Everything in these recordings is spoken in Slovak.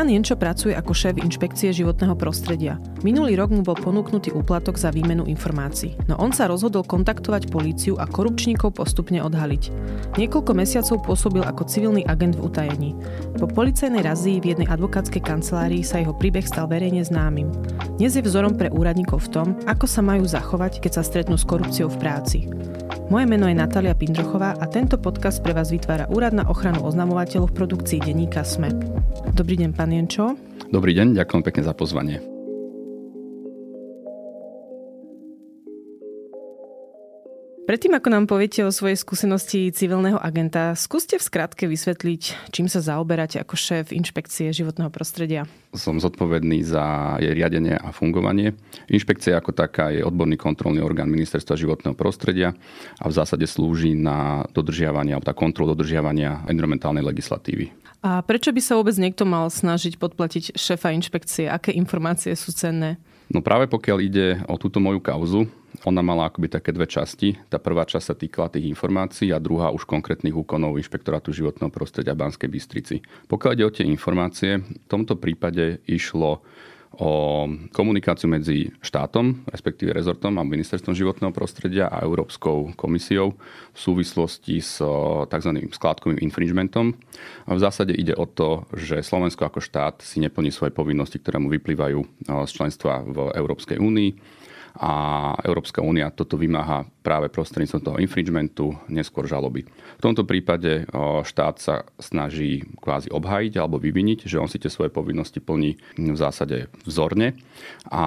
Jan Jenčo pracuje ako šéf inšpekcie životného prostredia. Minulý rok mu bol ponúknutý úplatok za výmenu informácií, no on sa rozhodol kontaktovať políciu a korupčníkov postupne odhaliť. Niekoľko mesiacov pôsobil ako civilný agent v utajení. Po policajnej razii v jednej advokátskej kancelárii sa jeho príbeh stal verejne známym. Dnes je vzorom pre úradníkov v tom, ako sa majú zachovať, keď sa stretnú s korupciou v práci. Moje meno je Natália Pindrochová a tento podcast pre vás vytvára Úrad na ochranu oznamovateľov v produkcii denníka SME. Dobrý deň, pán Jenčo. Dobrý deň, ďakujem pekne za pozvanie. Predtým, ako nám poviete o svojej skúsenosti civilného agenta, skúste v skratke vysvetliť, čím sa zaoberáte ako šéf inšpekcie životného prostredia. Som zodpovedný za jej riadenie a fungovanie. Inšpekcia ako taká je odborný kontrolný orgán Ministerstva životného prostredia a v zásade slúži na dodržiavanie alebo kontrolu dodržiavania environmentálnej legislatívy. A prečo by sa vôbec niekto mal snažiť podplatiť šéfa inšpekcie? Aké informácie sú cenné? No práve pokiaľ ide o túto moju kauzu, ona mala akoby také dve časti. Tá prvá časť sa týkala tých informácií a druhá už konkrétnych úkonov Inšpektorátu životného prostredia Banskej Bystrici. Pokiaľ ide o tie informácie, v tomto prípade išlo o komunikáciu medzi štátom, respektíve rezortom a ministerstvom životného prostredia a Európskou komisiou v súvislosti s tzv. skládkovým infringementom. A v zásade ide o to, že Slovensko ako štát si neplní svoje povinnosti, ktoré mu vyplývajú z členstva v Európskej únii a Európska únia toto vymáha práve prostredníctvom toho infringementu, neskôr žaloby. V tomto prípade štát sa snaží kvázi obhajiť alebo vyviniť, že on si tie svoje povinnosti plní v zásade vzorne a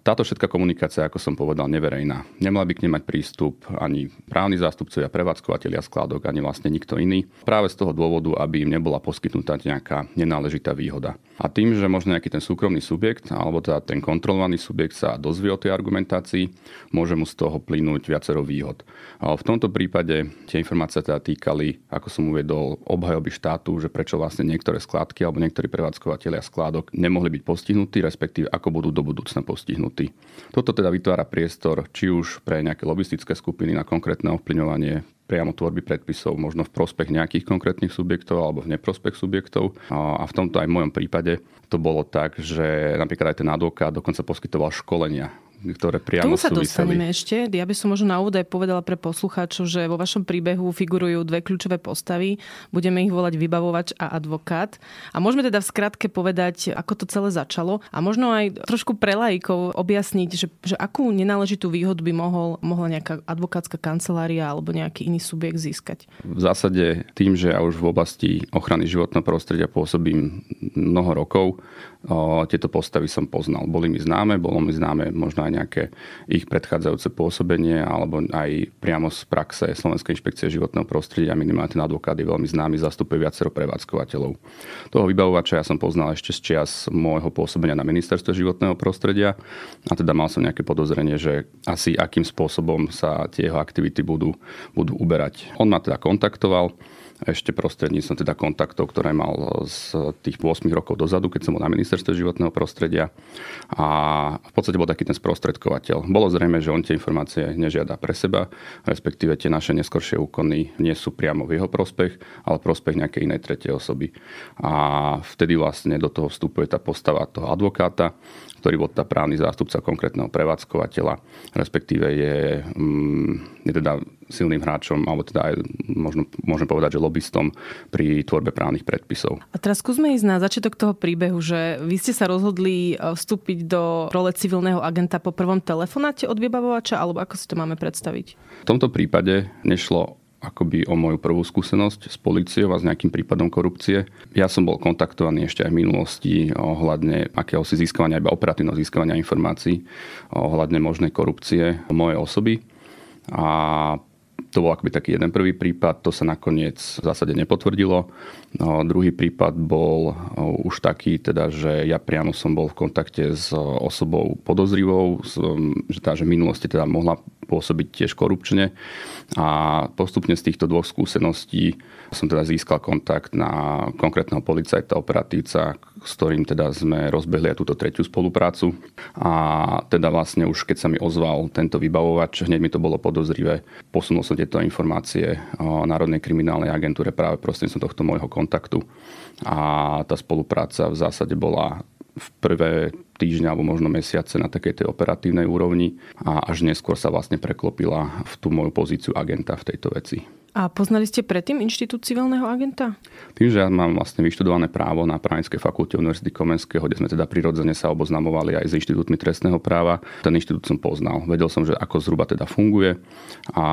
táto všetká komunikácia, ako som povedal, neverejná. Nemala by k nej mať prístup ani právni zástupcovia, prevádzkovateľia skladok, ani vlastne nikto iný. Práve z toho dôvodu, aby im nebola poskytnutá nejaká nenáležitá výhoda. A tým, že možno nejaký ten súkromný subjekt alebo teda ten kontrolovaný subjekt sa dozvie o tej argumentácii, môže mu z toho plynúť viacero výhod. V tomto prípade tie informácie teda týkali, ako som uvedol, obhajoby štátu, že prečo vlastne niektoré skládky alebo niektorí prevádzkovateľia skládok nemohli byť postihnutí, respektíve ako budú do budúcna postihnutí. Toto teda vytvára priestor či už pre nejaké lobistické skupiny na konkrétne ovplyvňovanie priamo tvorby predpisov, možno v prospech nejakých konkrétnych subjektov alebo v neprospech subjektov. A v tomto aj v mojom prípade to bolo tak, že napríklad aj ten advokát dokonca poskytoval školenia ktoré priamo Tomu sa súviseli. dostaneme ešte. Ja by som možno na úvod aj povedala pre poslucháčov, že vo vašom príbehu figurujú dve kľúčové postavy. Budeme ich volať vybavovač a advokát. A môžeme teda v skratke povedať, ako to celé začalo a možno aj trošku pre laikov objasniť, že, že akú nenáležitú výhodu by mohol, mohla nejaká advokátska kancelária alebo nejaký iný subjekt získať. V zásade tým, že ja už v oblasti ochrany životného prostredia pôsobím mnoho rokov, tieto postavy som poznal. Boli mi známe, bolo mi známe možno aj nejaké ich predchádzajúce pôsobenie alebo aj priamo z praxe Slovenskej inšpekcie životného prostredia. Minimálne ten advokát je veľmi známy, zastupuje viacero prevádzkovateľov. Toho vybavovača ja som poznal ešte z čias môjho pôsobenia na ministerstve životného prostredia a teda mal som nejaké podozrenie, že asi akým spôsobom sa tie jeho aktivity budú, budú uberať. On ma teda kontaktoval, ešte prostredníctvom teda kontaktov, ktoré mal z tých 8 rokov dozadu, keď som bol na ministerstve životného prostredia. A v podstate bol taký ten sprostredkovateľ. Bolo zrejme, že on tie informácie nežiada pre seba, respektíve tie naše neskoršie úkony nie sú priamo v jeho prospech, ale prospech nejakej inej tretej osoby. A vtedy vlastne do toho vstupuje tá postava toho advokáta, ktorý bol tá právny zástupca konkrétneho prevádzkovateľa, respektíve je, mm, je teda silným hráčom, alebo teda aj možno, môžem povedať, že lobbystom pri tvorbe právnych predpisov. A teraz skúsme ísť na začiatok toho príbehu, že vy ste sa rozhodli e, vstúpiť do role civilného agenta po prvom telefonáte od vybavovača, alebo ako si to máme predstaviť? V tomto prípade nešlo akoby o moju prvú skúsenosť s policiou a s nejakým prípadom korupcie. Ja som bol kontaktovaný ešte aj v minulosti ohľadne akéhosi získavania, iba operatívneho získavania informácií ohľadne možnej korupcie mojej osoby. A to bol akoby taký jeden prvý prípad, to sa nakoniec v zásade nepotvrdilo. No, druhý prípad bol už taký, teda, že ja priamo som bol v kontakte s osobou podozrivou, že, tá, že v minulosti teda mohla pôsobiť tiež korupčne. A postupne z týchto dvoch skúseností som teda získal kontakt na konkrétneho policajta, operatívca, s ktorým teda sme rozbehli aj túto tretiu spoluprácu. A teda vlastne už keď sa mi ozval tento vybavovač, hneď mi to bolo podozrivé. Posunul som tieto informácie o Národnej kriminálnej agentúre práve prostredníctvom tohto môjho kontaktu. A tá spolupráca v zásade bola v prvé týždňa alebo možno mesiace na takej tej operatívnej úrovni a až neskôr sa vlastne preklopila v tú moju pozíciu agenta v tejto veci. A poznali ste predtým inštitút civilného agenta? Tým, že ja mám vlastne vyštudované právo na Právnickej fakulte Univerzity Komenského, kde sme teda prirodzene sa oboznamovali aj s inštitútmi trestného práva, ten inštitút som poznal. Vedel som, že ako zhruba teda funguje a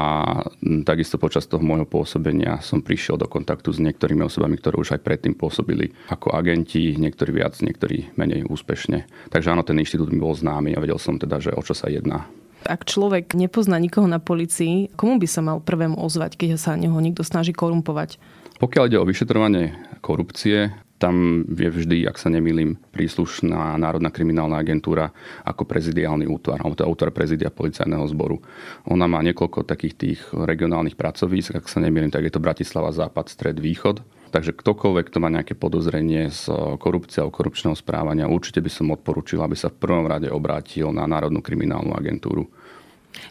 takisto počas toho môjho pôsobenia som prišiel do kontaktu s niektorými osobami, ktoré už aj predtým pôsobili ako agenti, niektorí viac, niektorí menej úspešne. Takže áno, ten inštitút mi bol známy a vedel som teda, že o čo sa jedná. Ak človek nepozná nikoho na policii, komu by sa mal prvému ozvať, keď sa neho niekto snaží korumpovať? Pokiaľ ide o vyšetrovanie korupcie, tam je vždy, ak sa nemýlim, príslušná Národná kriminálna agentúra ako prezidiálny útvar, alebo je útvar prezidia policajného zboru. Ona má niekoľko takých tých regionálnych pracovísk, ak sa nemýlim, tak je to Bratislava, Západ, Stred, Východ. Takže ktokoľvek, kto má nejaké podozrenie z korupcie alebo korupčného správania, určite by som odporúčil, aby sa v prvom rade obrátil na Národnú kriminálnu agentúru.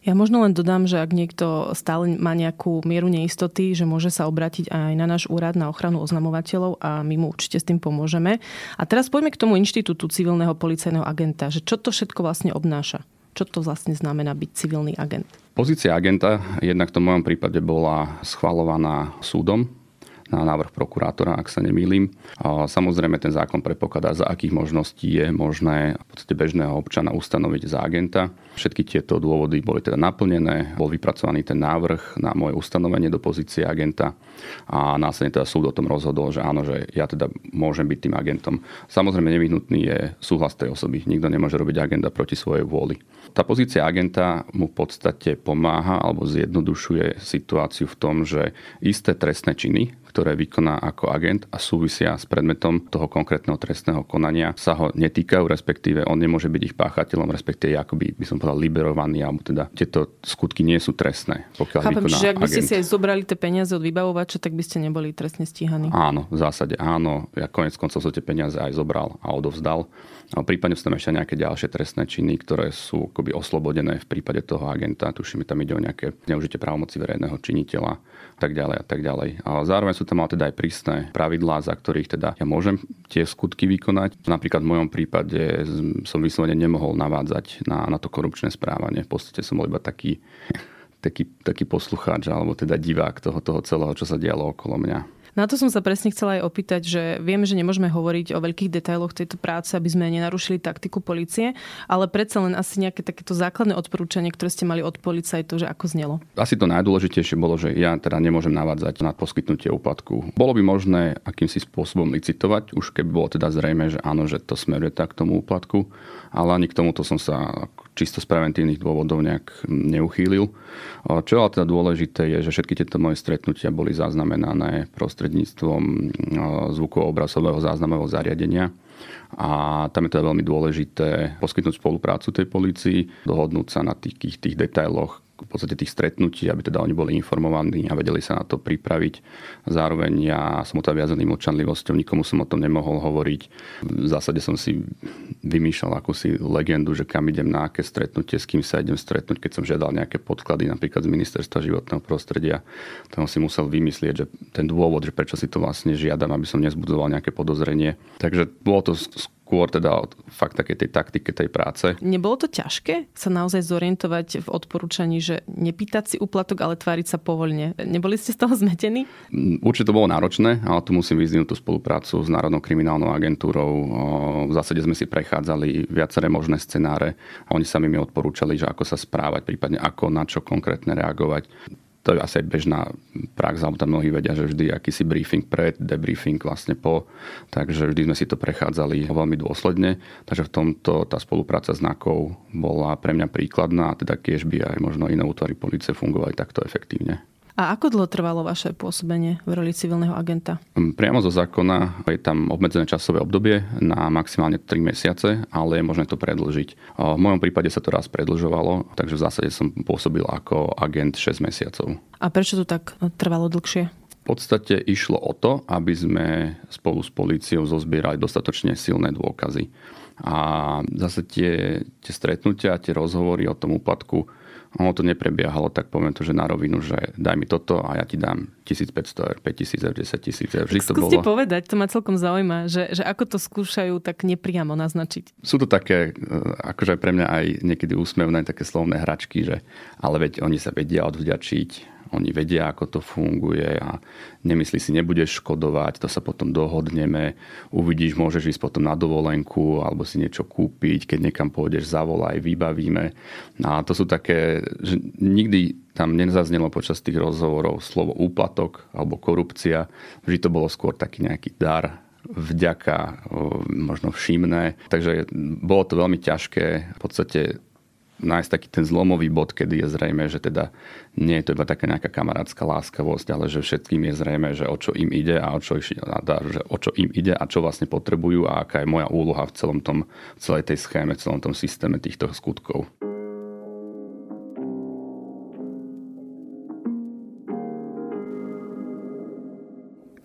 Ja možno len dodám, že ak niekto stále má nejakú mieru neistoty, že môže sa obrátiť aj na náš úrad na ochranu oznamovateľov a my mu určite s tým pomôžeme. A teraz poďme k tomu inštitútu civilného policajného agenta, že čo to všetko vlastne obnáša? Čo to vlastne znamená byť civilný agent? Pozícia agenta jednak v tom mojom prípade bola schvalovaná súdom na návrh prokurátora, ak sa nemýlim. Samozrejme ten zákon predpokladá, za akých možností je možné v podstate bežného občana ustanoviť za agenta. Všetky tieto dôvody boli teda naplnené, bol vypracovaný ten návrh na moje ustanovenie do pozície agenta a následne teda súd o tom rozhodol, že áno, že ja teda môžem byť tým agentom. Samozrejme nevyhnutný je súhlas tej osoby. Nikto nemôže robiť agenta proti svojej vôli. Tá pozícia agenta mu v podstate pomáha alebo zjednodušuje situáciu v tom, že isté trestné činy, ktoré vykoná ako agent a súvisia s predmetom toho konkrétneho trestného konania, sa ho netýkajú, respektíve on nemôže byť ich páchateľom, respektíve akoby by som povedal liberovaný, alebo teda tieto skutky nie sú trestné. Pokiaľ Chápem, že ak by ste si aj zobrali tie peniaze od vybavovača, tak by ste neboli trestne stíhaní. Áno, v zásade áno. Ja konec koncov som tie peniaze aj zobral a odovzdal. A prípadne sú tam ešte nejaké ďalšie trestné činy, ktoré sú akoby oslobodené v prípade toho agenta. Tuším, tam ide o nejaké neužite právomoci verejného činiteľa tak ďalej a tak ďalej. A zároveň sú tam ale teda aj prísne pravidlá, za ktorých teda ja môžem tie skutky vykonať. Napríklad v mojom prípade som vyslovene nemohol navádzať na, na to korupčné správanie. V podstate som bol iba taký, taký, taký poslucháč alebo teda divák toho, toho celého, čo sa dialo okolo mňa. Na to som sa presne chcela aj opýtať, že vieme, že nemôžeme hovoriť o veľkých detailoch tejto práce, aby sme nenarušili taktiku policie, ale predsa len asi nejaké takéto základné odporúčanie, ktoré ste mali od policajtov, že ako znelo. Asi to najdôležitejšie bolo, že ja teda nemôžem navádzať na poskytnutie úplatku. Bolo by možné akýmsi spôsobom licitovať, už keby bolo teda zrejme, že áno, že to smeruje tak k tomu úplatku, ale ani k tomuto som sa čisto z preventívnych dôvodov nejak neuchýlil. Čo ale teda dôležité je, že všetky tieto moje stretnutia boli zaznamenané prostredníctvom zvukovo-obrazového záznamového zariadenia. A tam je teda veľmi dôležité poskytnúť spoluprácu tej policii, dohodnúť sa na tých, tých detailoch, v podstate tých stretnutí, aby teda oni boli informovaní a vedeli sa na to pripraviť. Zároveň ja som to viazaný mlčanlivosťou, nikomu som o tom nemohol hovoriť. V zásade som si vymýšľal akúsi legendu, že kam idem na aké stretnutie, s kým sa idem stretnúť, keď som žiadal nejaké podklady napríklad z ministerstva životného prostredia. Tam si musel vymyslieť, že ten dôvod, že prečo si to vlastne žiadam, aby som nezbudzoval nejaké podozrenie. Takže bolo to skôr teda od fakt takej tej taktike tej práce. Nebolo to ťažké sa naozaj zorientovať v odporúčaní, že nepýtať si úplatok, ale tváriť sa povoľne? Neboli ste z toho zmetení? Mm, určite to bolo náročné, ale tu musím vyzdvihnúť tú spoluprácu s Národnou kriminálnou agentúrou. V zásade sme si prechádzali viaceré možné scenáre a oni sami mi odporúčali, že ako sa správať, prípadne ako na čo konkrétne reagovať to je asi aj bežná prax, alebo tam mnohí vedia, že vždy akýsi briefing pred, debriefing vlastne po, takže vždy sme si to prechádzali veľmi dôsledne, takže v tomto tá spolupráca znakov bola pre mňa príkladná a teda tiež by aj možno iné útvary policie fungovali takto efektívne. A ako dlho trvalo vaše pôsobenie v roli civilného agenta? Mm, priamo zo zákona je tam obmedzené časové obdobie na maximálne 3 mesiace, ale je možné to predlžiť. V mojom prípade sa to raz predlžovalo, takže v zásade som pôsobil ako agent 6 mesiacov. A prečo to tak trvalo dlhšie? V podstate išlo o to, aby sme spolu s políciou zozbierali dostatočne silné dôkazy. A zase tie, tie stretnutia, tie rozhovory o tom úplatku ono to neprebiehalo, tak poviem to, že na rovinu, že daj mi toto a ja ti dám 1500 eur, 5000 eur, 10 tisíc eur. Vždy to bolo... povedať, to ma celkom zaujíma, že, že ako to skúšajú tak nepriamo naznačiť. Sú to také, e, akože pre mňa aj niekedy úsmevné, také slovné hračky, že ale veď oni sa vedia odvďačiť, oni vedia, ako to funguje a nemyslí si, nebudeš škodovať, to sa potom dohodneme, uvidíš, môžeš ísť potom na dovolenku alebo si niečo kúpiť, keď niekam pôjdeš, zavolaj, vybavíme. A to sú také, že nikdy tam nezaznelo počas tých rozhovorov slovo úplatok alebo korupcia. Vždy to bolo skôr taký nejaký dar, vďaka, možno všimné. Takže bolo to veľmi ťažké v podstate nájsť taký ten zlomový bod, kedy je zrejme, že teda nie je to iba taká nejaká kamarátska láskavosť, ale že všetkým je zrejme, že o čo im ide a o čo, že o čo im ide a čo vlastne potrebujú a aká je moja úloha v celom tom, celej tej schéme, v celom tom systéme týchto skutkov.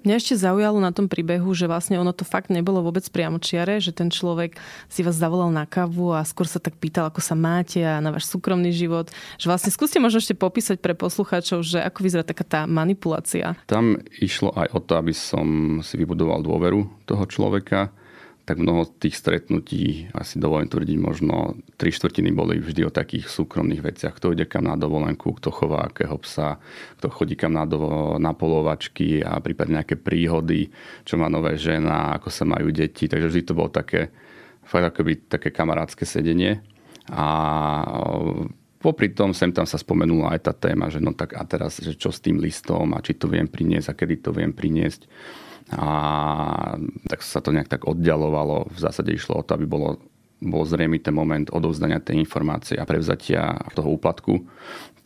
Mňa ešte zaujalo na tom príbehu, že vlastne ono to fakt nebolo vôbec priamočiare, že ten človek si vás zavolal na kávu a skôr sa tak pýtal, ako sa máte a na váš súkromný život. Že vlastne skúste možno ešte popísať pre poslucháčov, že ako vyzerá taká tá manipulácia. Tam išlo aj o to, aby som si vybudoval dôveru toho človeka tak mnoho tých stretnutí, asi dovolím tvrdiť, možno tri štvrtiny boli vždy o takých súkromných veciach. Kto ide kam na dovolenku, kto chová akého psa, kto chodí kam na, dovo- na polovačky a prípadne nejaké príhody, čo má nové žena, ako sa majú deti. Takže vždy to bolo také, fakt akoby také kamarátske sedenie. A popri tom sem tam sa spomenula aj tá téma, že no tak a teraz, že čo s tým listom a či to viem priniesť a kedy to viem priniesť a tak sa to nejak tak oddialovalo. V zásade išlo o to, aby bolo bol zrejmy ten moment odovzdania tej informácie a prevzatia toho úplatku.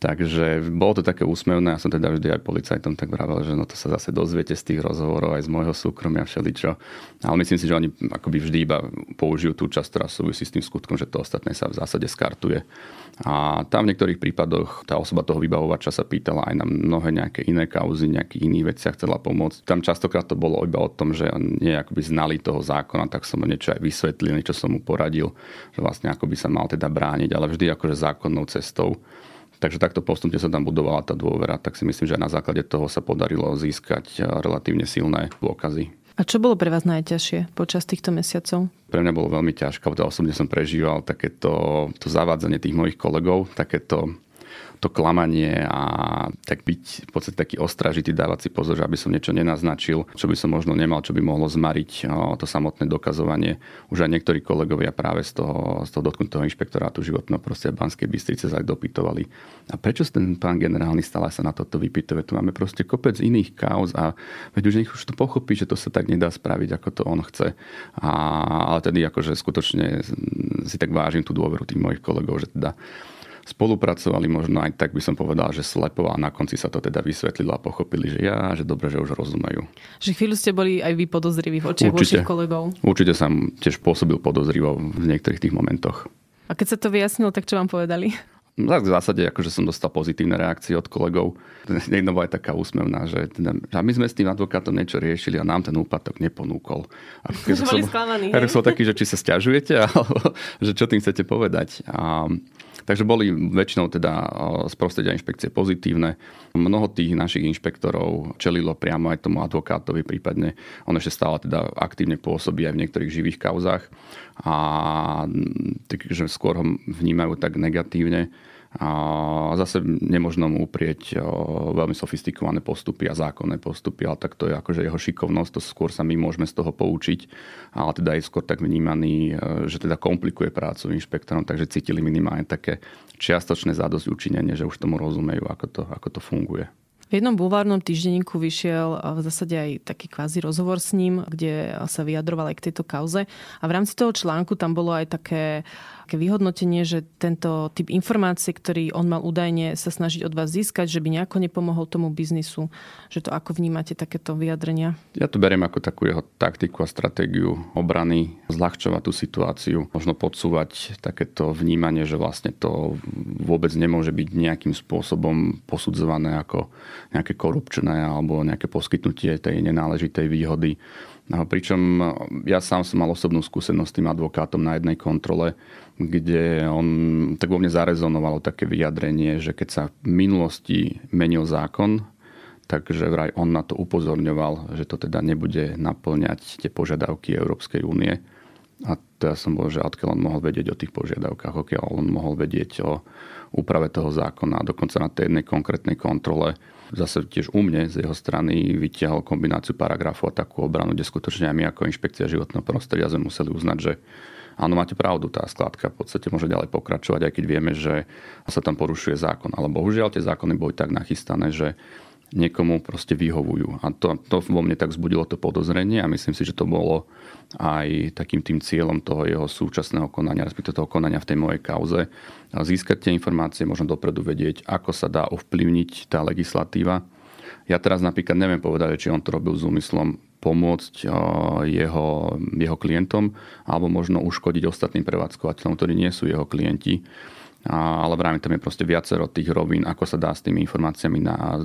Takže bolo to také úsmevné, ja som teda vždy aj policajtom tak vravel, že no to sa zase dozviete z tých rozhovorov aj z môjho súkromia všeličo. Ale myslím si, že oni akoby vždy iba použijú tú časť, ktorá súvisí s tým skutkom, že to ostatné sa v zásade skartuje. A tam v niektorých prípadoch tá osoba toho vybavovača sa pýtala aj na mnohé nejaké iné kauzy, nejakých iných veciach chcela pomôcť. Tam častokrát to bolo iba o tom, že nie akoby znali toho zákona, tak som mu niečo aj vysvetlil, niečo som mu poradil, že vlastne ako by sa mal teda brániť, ale vždy akože zákonnou cestou. Takže takto postupne sa tam budovala tá dôvera, tak si myslím, že aj na základe toho sa podarilo získať relatívne silné dôkazy. A čo bolo pre vás najťažšie počas týchto mesiacov? Pre mňa bolo veľmi ťažké, lebo osobne som prežíval takéto to zavádzanie tých mojich kolegov, takéto to klamanie a tak byť v podstate taký ostražitý, dávať si pozor, že aby som niečo nenaznačil, čo by som možno nemal, čo by mohlo zmariť to samotné dokazovanie. Už aj niektorí kolegovia práve z toho, z toho dotknutého inšpektorátu životného prostredia Banskej Bystrice sa dopytovali. A prečo ten pán generálny stále sa na toto vypytuje? Tu máme proste kopec iných kauz a veď už nech už to pochopí, že to sa tak nedá spraviť, ako to on chce. A, ale tedy akože skutočne si tak vážim tú dôveru tých mojich kolegov, že teda spolupracovali možno aj tak by som povedal, že slepo a na konci sa to teda vysvetlilo a pochopili, že ja, že dobre, že už rozumejú. Že chvíľu ste boli aj vy podozriví v očiach určite, kolegov. Určite som tiež pôsobil podozrivo v niektorých tých momentoch. A keď sa to vyjasnilo, tak čo vám povedali? No, tak v zásade akože som dostal pozitívne reakcie od kolegov. Niekto bola aj taká úsmevná, že, teda, že my sme s tým advokátom niečo riešili a nám ten úpadok neponúkol. A že som, sklamaní, ja som taký, že či sa stiažujete, alebo že čo tým chcete povedať. A, Takže boli väčšinou teda z prostredia inšpekcie pozitívne. Mnoho tých našich inšpektorov čelilo priamo aj tomu advokátovi, prípadne on ešte stále teda aktívne pôsobí aj v niektorých živých kauzách a takže skôr ho vnímajú tak negatívne a zase nemožno mu uprieť veľmi sofistikované postupy a zákonné postupy, ale tak to je akože jeho šikovnosť, to skôr sa my môžeme z toho poučiť, ale teda je skôr tak vnímaný, e, že teda komplikuje prácu inšpektorom, takže cítili minimálne také čiastočné zádosť učinenie, že už tomu rozumejú, ako to, ako to funguje. V jednom bulvárnom týždenníku vyšiel v zásade aj taký kvázi rozhovor s ním, kde sa vyjadroval aj k tejto kauze. A v rámci toho článku tam bolo aj také vyhodnotenie, že tento typ informácie, ktorý on mal údajne sa snažiť od vás získať, že by nejako nepomohol tomu biznisu, že to ako vnímate takéto vyjadrenia? Ja to beriem ako takú jeho taktiku a stratégiu obrany, zľahčovať tú situáciu, možno podsúvať takéto vnímanie, že vlastne to vôbec nemôže byť nejakým spôsobom posudzované ako nejaké korupčné alebo nejaké poskytnutie tej nenáležitej výhody Pričom ja sám som mal osobnú skúsenosť s tým advokátom na jednej kontrole, kde on tak vo mne zarezonovalo také vyjadrenie, že keď sa v minulosti menil zákon, takže vraj on na to upozorňoval, že to teda nebude naplňať tie požiadavky Európskej únie. A to ja som bol, že odkiaľ on mohol vedieť o tých požiadavkách, odkiaľ on mohol vedieť o úprave toho zákona. Dokonca na tej jednej konkrétnej kontrole zase tiež u mne z jeho strany vytiahol kombináciu paragrafov a takú obranu, kde skutočne aj my ako inšpekcia životného prostredia sme museli uznať, že áno, máte pravdu, tá skladka v podstate môže ďalej pokračovať, aj keď vieme, že sa tam porušuje zákon. Ale bohužiaľ tie zákony boli tak nachystané, že niekomu proste vyhovujú. A to, to vo mne tak zbudilo to podozrenie a myslím si, že to bolo aj takým tým cieľom toho jeho súčasného konania, respektíve toho konania v tej mojej kauze. Získať tie informácie, možno dopredu vedieť, ako sa dá ovplyvniť tá legislatíva. Ja teraz napríklad neviem povedať, či on to robil s úmyslom pomôcť jeho, jeho klientom alebo možno uškodiť ostatným prevádzkovateľom, ktorí nie sú jeho klienti. Ale vravím, tam je proste viacero tých rovín, ako sa dá s tými informáciami na,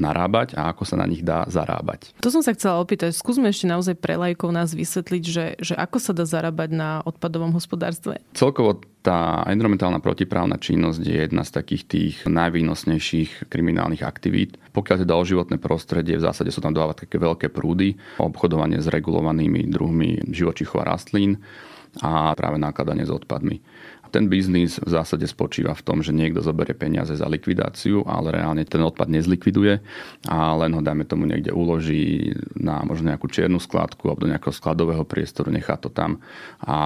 narábať a ako sa na nich dá zarábať. To som sa chcela opýtať. Skúsme ešte naozaj pre lajkov nás vysvetliť, že, že ako sa dá zarábať na odpadovom hospodárstve. Celkovo tá environmentálna protiprávna činnosť je jedna z takých tých najvýnosnejších kriminálnych aktivít. Pokiaľ teda o životné prostredie, v zásade sú tam dávať také veľké prúdy, obchodovanie s regulovanými druhmi živočichov a rastlín a práve nákladanie s odpadmi. Ten biznis v zásade spočíva v tom, že niekto zoberie peniaze za likvidáciu, ale reálne ten odpad nezlikviduje a len ho, dajme tomu, niekde uloží na možno nejakú čiernu skladku alebo do nejakého skladového priestoru, nechá to tam a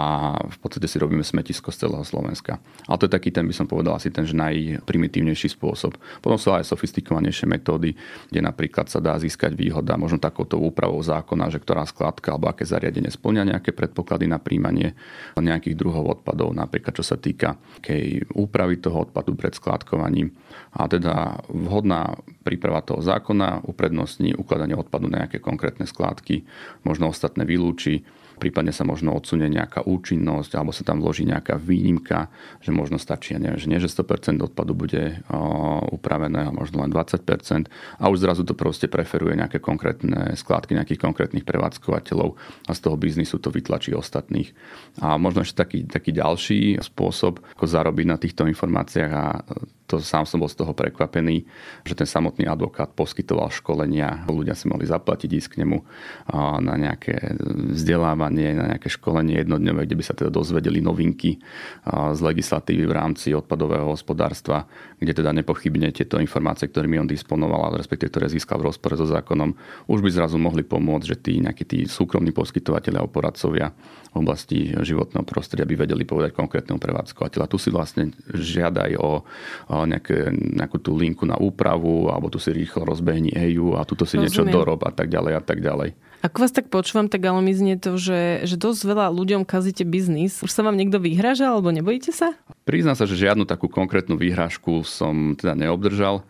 v podstate si robíme smetisko z celého Slovenska. Ale to je taký ten, by som povedal, asi ten že najprimitívnejší spôsob. Potom sú aj sofistikovanejšie metódy, kde napríklad sa dá získať výhoda možno takouto úpravou zákona, že ktorá skladka alebo aké zariadenie splňa nejaké predpoklady na príjmanie nejakých druhov odpadov, napríklad čo sa sa týka kej úpravy toho odpadu pred skládkovaním. A teda vhodná príprava toho zákona uprednostní ukladanie odpadu na nejaké konkrétne skládky, možno ostatné vylúči prípadne sa možno odsunie nejaká účinnosť alebo sa tam vloží nejaká výnimka, že možno stačí, neviem, že nie, že 100% odpadu bude upravené a možno len 20% a už zrazu to proste preferuje nejaké konkrétne skládky nejakých konkrétnych prevádzkovateľov a z toho biznisu to vytlačí ostatných. A možno ešte taký, taký ďalší spôsob, ako zarobiť na týchto informáciách a to sám som bol z toho prekvapený, že ten samotný advokát poskytoval školenia, ľudia si mohli zaplatiť, ísť k nemu na nejaké vzdelávanie, na nejaké školenie jednodňové, kde by sa teda dozvedeli novinky z legislatívy v rámci odpadového hospodárstva, kde teda nepochybne tieto informácie, ktorými on disponoval, respektíve ktoré získal v rozpore so zákonom, už by zrazu mohli pomôcť, že tí nejakí tí súkromní poskytovateľia a poradcovia v oblasti životného prostredia by vedeli povedať konkrétnemu prevádzkovateľa. Tu si vlastne žiadaj o, o nejaké, nejakú tú linku na úpravu, alebo tu si rýchlo rozbehni EU a tuto si Rozumiem. niečo dorob a tak ďalej a tak ďalej. Ako vás tak počúvam, tak ale mi znie to, že, že dosť veľa ľuďom kazíte biznis. Už sa vám niekto vyhráža alebo nebojíte sa? Priznám sa, že žiadnu takú konkrétnu výhrážku som teda neobdržal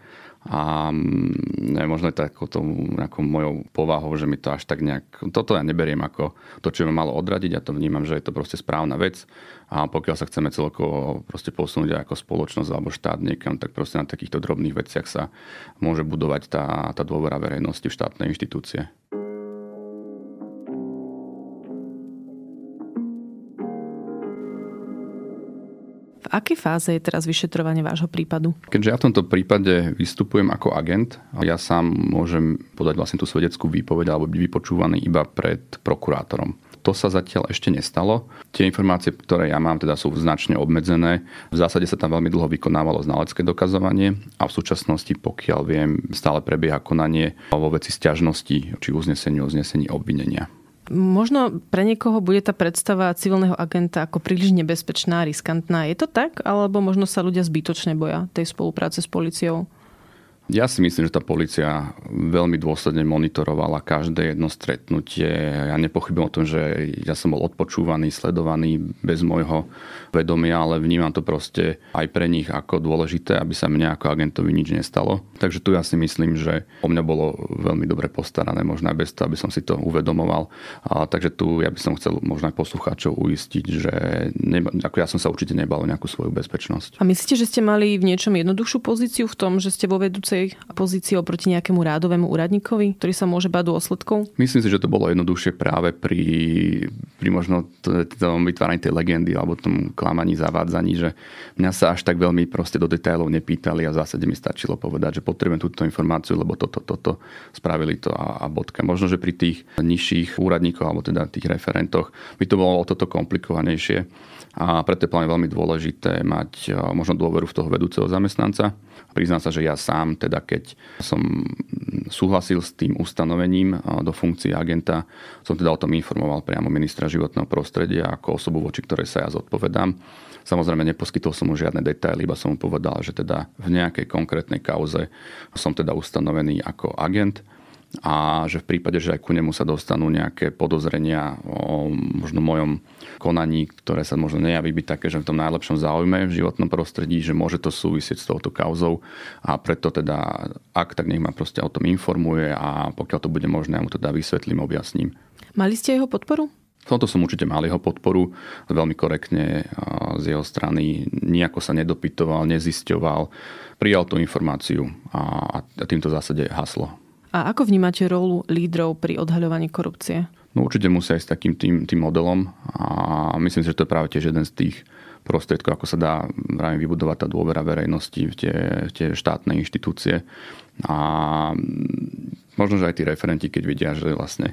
a mm, ne, možno je to ako tomu nejakou mojou povahou, že mi to až tak nejak, toto ja neberiem ako to, čo ma malo odradiť, ja to vnímam, že je to proste správna vec a pokiaľ sa chceme celkovo proste posunúť ako spoločnosť alebo štát niekam, tak proste na takýchto drobných veciach sa môže budovať tá, tá dôvera verejnosti v štátne inštitúcie. Akej fáze je teraz vyšetrovanie vášho prípadu? Keďže ja v tomto prípade vystupujem ako agent, ja sám môžem podať vlastne tú svedeckú výpoveď alebo byť vypočúvaný iba pred prokurátorom. To sa zatiaľ ešte nestalo. Tie informácie, ktoré ja mám, teda sú značne obmedzené. V zásade sa tam veľmi dlho vykonávalo znalecké dokazovanie a v súčasnosti, pokiaľ viem, stále prebieha konanie vo veci stiažnosti či uzneseniu uznesení obvinenia. Možno pre niekoho bude tá predstava civilného agenta ako príliš nebezpečná, riskantná. Je to tak? Alebo možno sa ľudia zbytočne boja tej spolupráce s policiou? Ja si myslím, že tá policia veľmi dôsledne monitorovala každé jedno stretnutie. Ja nepochybujem o tom, že ja som bol odpočúvaný, sledovaný bez môjho vedomia, ale vnímam to proste aj pre nich ako dôležité, aby sa mne ako agentovi nič nestalo. Takže tu ja si myslím, že o mňa bolo veľmi dobre postarané, možno aj bez toho, aby som si to uvedomoval. A, takže tu ja by som chcel možno aj poslucháčov uistiť, že neba, ako ja som sa určite nebal o nejakú svoju bezpečnosť. A myslíte, že ste mali v niečom jednoduchšiu pozíciu v tom, že ste vo vedúcej vedúcej pozícii oproti nejakému rádovému úradníkovi, ktorý sa môže bať dôsledkov? Myslím si, že to bolo jednoduchšie práve pri, pri možno tom vytváraní tej legendy alebo tom klamaní, zavádzaní, že mňa sa až tak veľmi proste do detailov nepýtali a v zásade mi stačilo povedať, že potrebujem túto informáciu, lebo toto, toto, spravili to a, a bodka. Možno, že pri tých nižších úradníkoch alebo teda tých referentoch by to bolo o toto komplikovanejšie a preto je veľmi dôležité mať možno dôveru v toho vedúceho zamestnanca. Priznám sa, že ja sám, teda keď som súhlasil s tým ustanovením do funkcie agenta, som teda o tom informoval priamo ministra životného prostredia ako osobu, voči ktorej sa ja zodpovedám. Samozrejme neposkytol som mu žiadne detaily, iba som mu povedal, že teda v nejakej konkrétnej kauze som teda ustanovený ako agent a že v prípade, že aj ku nemu sa dostanú nejaké podozrenia o možno mojom konaní, ktoré sa možno nejaví byť také, že v tom najlepšom záujme v životnom prostredí, že môže to súvisieť s touto kauzou a preto teda, ak tak nech ma proste o tom informuje a pokiaľ to bude možné, ja mu teda vysvetlím, objasním. Mali ste jeho podporu? V tomto som určite mal jeho podporu, veľmi korektne z jeho strany, nejako sa nedopytoval, nezisťoval, prijal tú informáciu a, a týmto zásade haslo. A ako vnímate rolu lídrov pri odhaľovaní korupcie? No určite musia ísť takým tým, tým modelom a myslím si, že to je práve tiež jeden z tých prostriedkov, ako sa dá vrajím, vybudovať tá dôvera verejnosti v tie, tie štátne inštitúcie. A možno, že aj tí referenti, keď vidia, že vlastne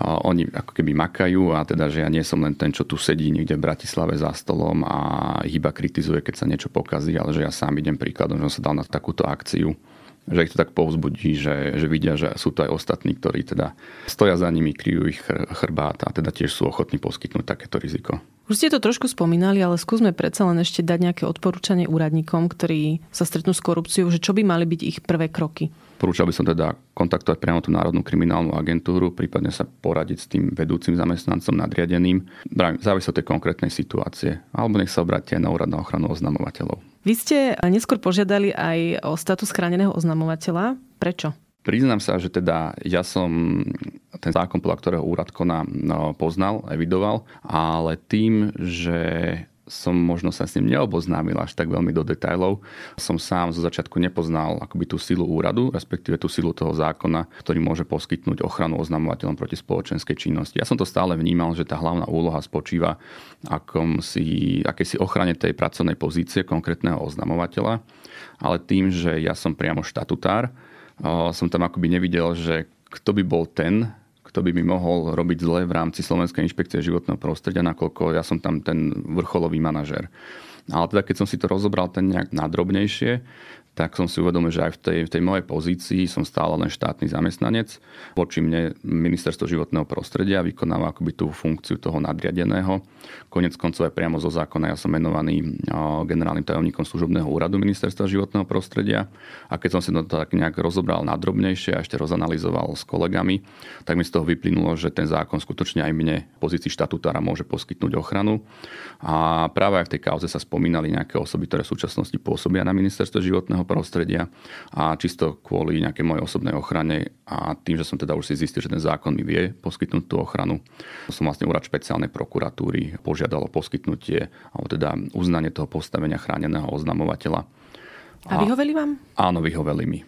oni ako keby makajú a teda, že ja nie som len ten, čo tu sedí niekde v Bratislave za stolom a iba kritizuje, keď sa niečo pokazí, ale že ja sám idem príkladom, že som sa dal na takúto akciu že ich to tak povzbudí, že, že vidia, že sú to aj ostatní, ktorí teda stoja za nimi, kryjú ich chrbát a teda tiež sú ochotní poskytnúť takéto riziko. Už ste to trošku spomínali, ale skúsme predsa len ešte dať nejaké odporúčanie úradníkom, ktorí sa stretnú s korupciou, že čo by mali byť ich prvé kroky. Porúčal by som teda kontaktovať priamo tú Národnú kriminálnu agentúru, prípadne sa poradiť s tým vedúcim zamestnancom nadriadeným. Závisí od tej konkrétnej situácie. Alebo nech sa obrátia na úrad na ochranu oznamovateľov. Vy ste neskôr požiadali aj o status chráneného oznamovateľa. Prečo? Priznám sa, že teda ja som ten zákon, podľa ktorého úrad koná, no, poznal, evidoval, ale tým, že som možno sa s ním neoboznámil až tak veľmi do detajlov. Som sám zo začiatku nepoznal akoby tú silu úradu, respektíve tú silu toho zákona, ktorý môže poskytnúť ochranu oznamovateľom proti spoločenskej činnosti. Ja som to stále vnímal, že tá hlavná úloha spočíva akom si, ochrane tej pracovnej pozície konkrétneho oznamovateľa, ale tým, že ja som priamo štatutár, som tam akoby nevidel, že kto by bol ten, kto by mi mohol robiť zle v rámci Slovenskej inšpekcie životného prostredia, nakoľko ja som tam ten vrcholový manažer. Ale teda keď som si to rozobral ten nejak nadrobnejšie, tak som si uvedomil, že aj v tej, v tej mojej pozícii som stále len štátny zamestnanec. Voči mne ministerstvo životného prostredia vykonáva akoby tú funkciu toho nadriadeného. Konec koncov aj priamo zo zákona ja som menovaný generálnym tajomníkom služobného úradu ministerstva životného prostredia. A keď som si to tak nejak rozobral nadrobnejšie a ešte rozanalizoval s kolegami, tak mi z toho vyplynulo, že ten zákon skutočne aj mne v pozícii štatutára môže poskytnúť ochranu. A práve aj v tej kauze sa spomínali nejaké osoby, ktoré v súčasnosti pôsobia na ministerstve životného životného prostredia a čisto kvôli nejakej mojej osobnej ochrane a tým, že som teda už si zistil, že ten zákon mi vie poskytnúť tú ochranu, som vlastne úrad špeciálnej prokuratúry požiadal o poskytnutie alebo teda uznanie toho postavenia chráneného oznamovateľa. A, a vyhoveli vám? Áno, vyhoveli mi.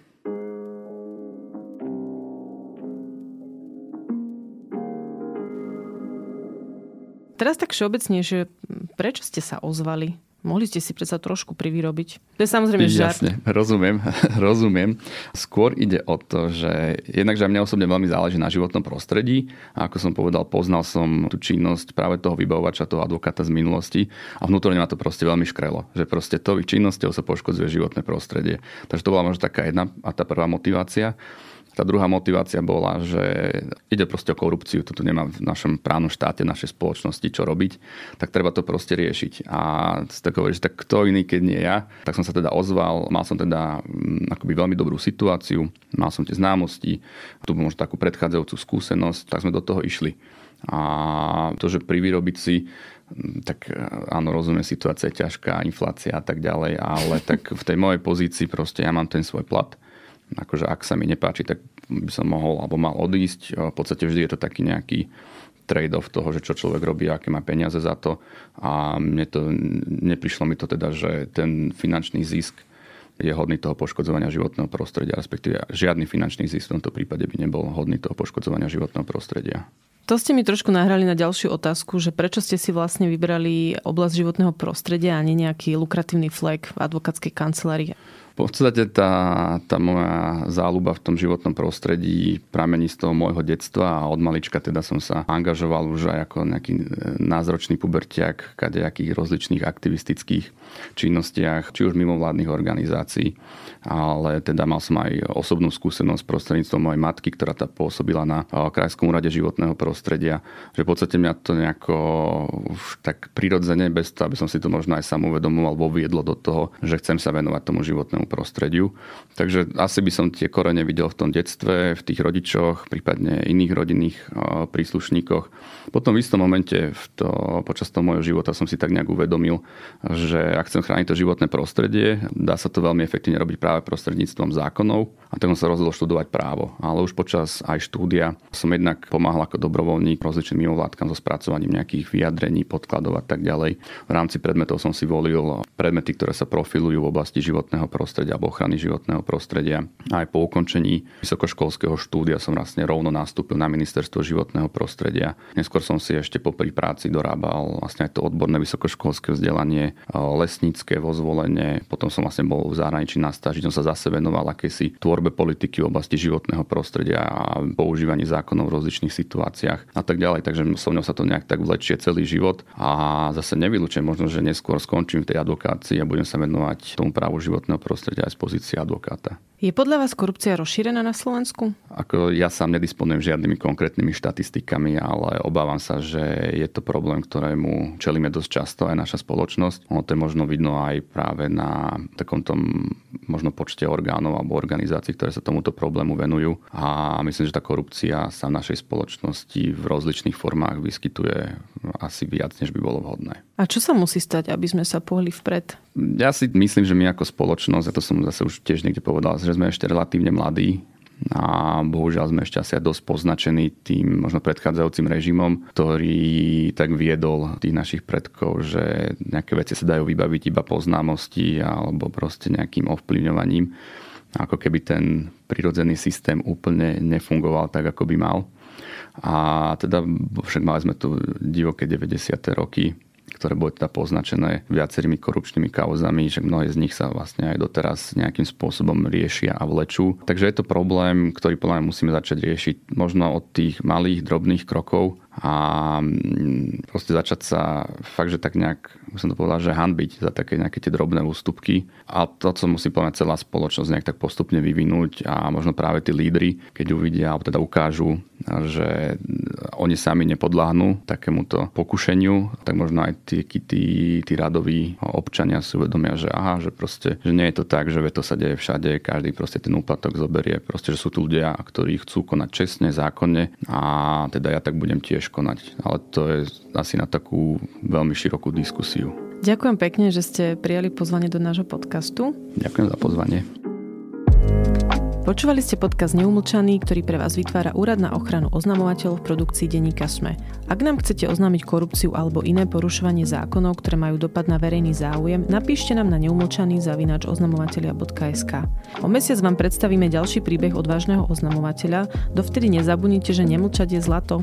Teraz tak všeobecne, že prečo ste sa ozvali? Mohli ste si predsa trošku privyrobiť. To je samozrejme žart. Jasne, rozumiem, rozumiem. Skôr ide o to, že jednak, že mňa osobne veľmi záleží na životnom prostredí. A ako som povedal, poznal som tú činnosť práve toho vybavovača, toho advokáta z minulosti a vnútorne ma to proste veľmi škrelo. Že proste to činnosťou sa poškodzuje životné prostredie. Takže to bola možno taká jedna a tá prvá motivácia. Tá druhá motivácia bola, že ide proste o korupciu, to tu nemá v našom právnom štáte, našej spoločnosti čo robiť, tak treba to proste riešiť. A tak hovorí, že tak kto iný, keď nie ja, tak som sa teda ozval, mal som teda mm, akoby veľmi dobrú situáciu, mal som tie známosti, tu možno takú predchádzajúcu skúsenosť, tak sme do toho išli. A to, že privyrobiť si mm, tak áno, rozumiem, situácia je ťažká, inflácia a tak ďalej, ale tak v tej mojej pozícii proste ja mám ten svoj plat akože ak sa mi nepáči, tak by som mohol alebo mal odísť. V podstate vždy je to taký nejaký trade-off toho, že čo človek robí, aké má peniaze za to. A mne to, neprišlo mi to teda, že ten finančný zisk je hodný toho poškodzovania životného prostredia, respektíve žiadny finančný zisk v tomto prípade by nebol hodný toho poškodzovania životného prostredia. To ste mi trošku nahrali na ďalšiu otázku, že prečo ste si vlastne vybrali oblasť životného prostredia a nie nejaký lukratívny flek v advokátskej kancelárii? V podstate tá, tá moja záľuba v tom životnom prostredí pramení z toho môjho detstva a od malička teda som sa angažoval už aj ako nejaký e, názročný pubertiak kadejakých rozličných aktivistických činnostiach, či už mimovládnych organizácií, ale teda mal som aj osobnú skúsenosť prostredníctvom mojej matky, ktorá tá pôsobila na e, Krajskom úrade životného prostredia, že v podstate mňa to nejako už tak prirodzene, bez toho, aby som si to možno aj sám uvedomoval, viedlo do toho, že chcem sa venovať tomu životnému životnému prostrediu. Takže asi by som tie korene videl v tom detstve, v tých rodičoch, prípadne iných rodinných príslušníkoch. Potom v istom momente v to, počas toho môjho života som si tak nejak uvedomil, že ak chcem chrániť to životné prostredie, dá sa to veľmi efektívne robiť práve prostredníctvom zákonov a tak som sa rozhodol študovať právo. Ale už počas aj štúdia som jednak pomáhal ako dobrovoľník rozličným mimovládkam so spracovaním nejakých vyjadrení, podkladov a tak ďalej. V rámci predmetov som si volil predmety, ktoré sa profilujú v oblasti životného prostredia prostredia alebo ochrany životného prostredia. Aj po ukončení vysokoškolského štúdia som vlastne rovno nastúpil na ministerstvo životného prostredia. Neskôr som si ešte po práci dorábal vlastne aj to odborné vysokoškolské vzdelanie lesnícke vo zvolenie. Potom som vlastne bol v zahraničí na stáži, som sa zase venoval akési tvorbe politiky v oblasti životného prostredia a používaní zákonov v rozličných situáciách a tak ďalej. Takže so mnou sa to nejak tak vlečie celý život a zase nevylučujem možno, že neskôr skončím v tej advokácii a budem sa venovať tomu právu životného prostredia prostredia aj z pozície advokáta. Je podľa vás korupcia rozšírená na Slovensku? Ako ja sám nedisponujem žiadnymi konkrétnymi štatistikami, ale obávam sa, že je to problém, ktorému čelíme dosť často aj naša spoločnosť. Ono to je možno vidno aj práve na takom tom možno počte orgánov alebo organizácií, ktoré sa tomuto problému venujú. A myslím, že tá korupcia sa v našej spoločnosti v rozličných formách vyskytuje asi viac, než by bolo vhodné. A čo sa musí stať, aby sme sa pohli vpred? Ja si myslím, že my ako spoločnosť, to som zase už tiež niekde povedal, že sme ešte relatívne mladí, a bohužiaľ sme ešte asi dosť poznačení tým možno predchádzajúcim režimom, ktorý tak viedol tých našich predkov, že nejaké veci sa dajú vybaviť iba po známosti alebo proste nejakým ovplyvňovaním. Ako keby ten prirodzený systém úplne nefungoval tak, ako by mal. A teda však mali sme tu divoké 90. roky, ktoré boli teda poznačené viacerými korupčnými kauzami, že mnohé z nich sa vlastne aj doteraz nejakým spôsobom riešia a vlečú. Takže je to problém, ktorý podľa mňa musíme začať riešiť možno od tých malých, drobných krokov a mm, proste začať sa fakt, že tak nejak, som to povedal, že hanbiť za také nejaké tie drobné ústupky. A to, co musí povedať celá spoločnosť nejak tak postupne vyvinúť a možno práve tí lídry, keď uvidia, alebo teda ukážu, že oni sami nepodláhnu takémuto pokušeniu, tak možno aj tí, tí, tí radoví občania si uvedomia, že aha, že proste, že nie je to tak, že to sa deje všade, každý proste ten úplatok zoberie, proste, že sú tu ľudia, ktorí chcú konať čestne, zákonne a teda ja tak budem tiež budeš konať. Ale to je asi na takú veľmi širokú diskusiu. Ďakujem pekne, že ste prijali pozvanie do nášho podcastu. Ďakujem za pozvanie. Počúvali ste podcast Neumlčaný, ktorý pre vás vytvára Úrad na ochranu oznamovateľov v produkcii denníka SME. Ak nám chcete oznámiť korupciu alebo iné porušovanie zákonov, ktoré majú dopad na verejný záujem, napíšte nám na neumlčaný zavinač oznamovateľia.sk. O mesiac vám predstavíme ďalší príbeh odvážneho oznamovateľa, dovtedy nezabudnite, že nemlčať je zlato.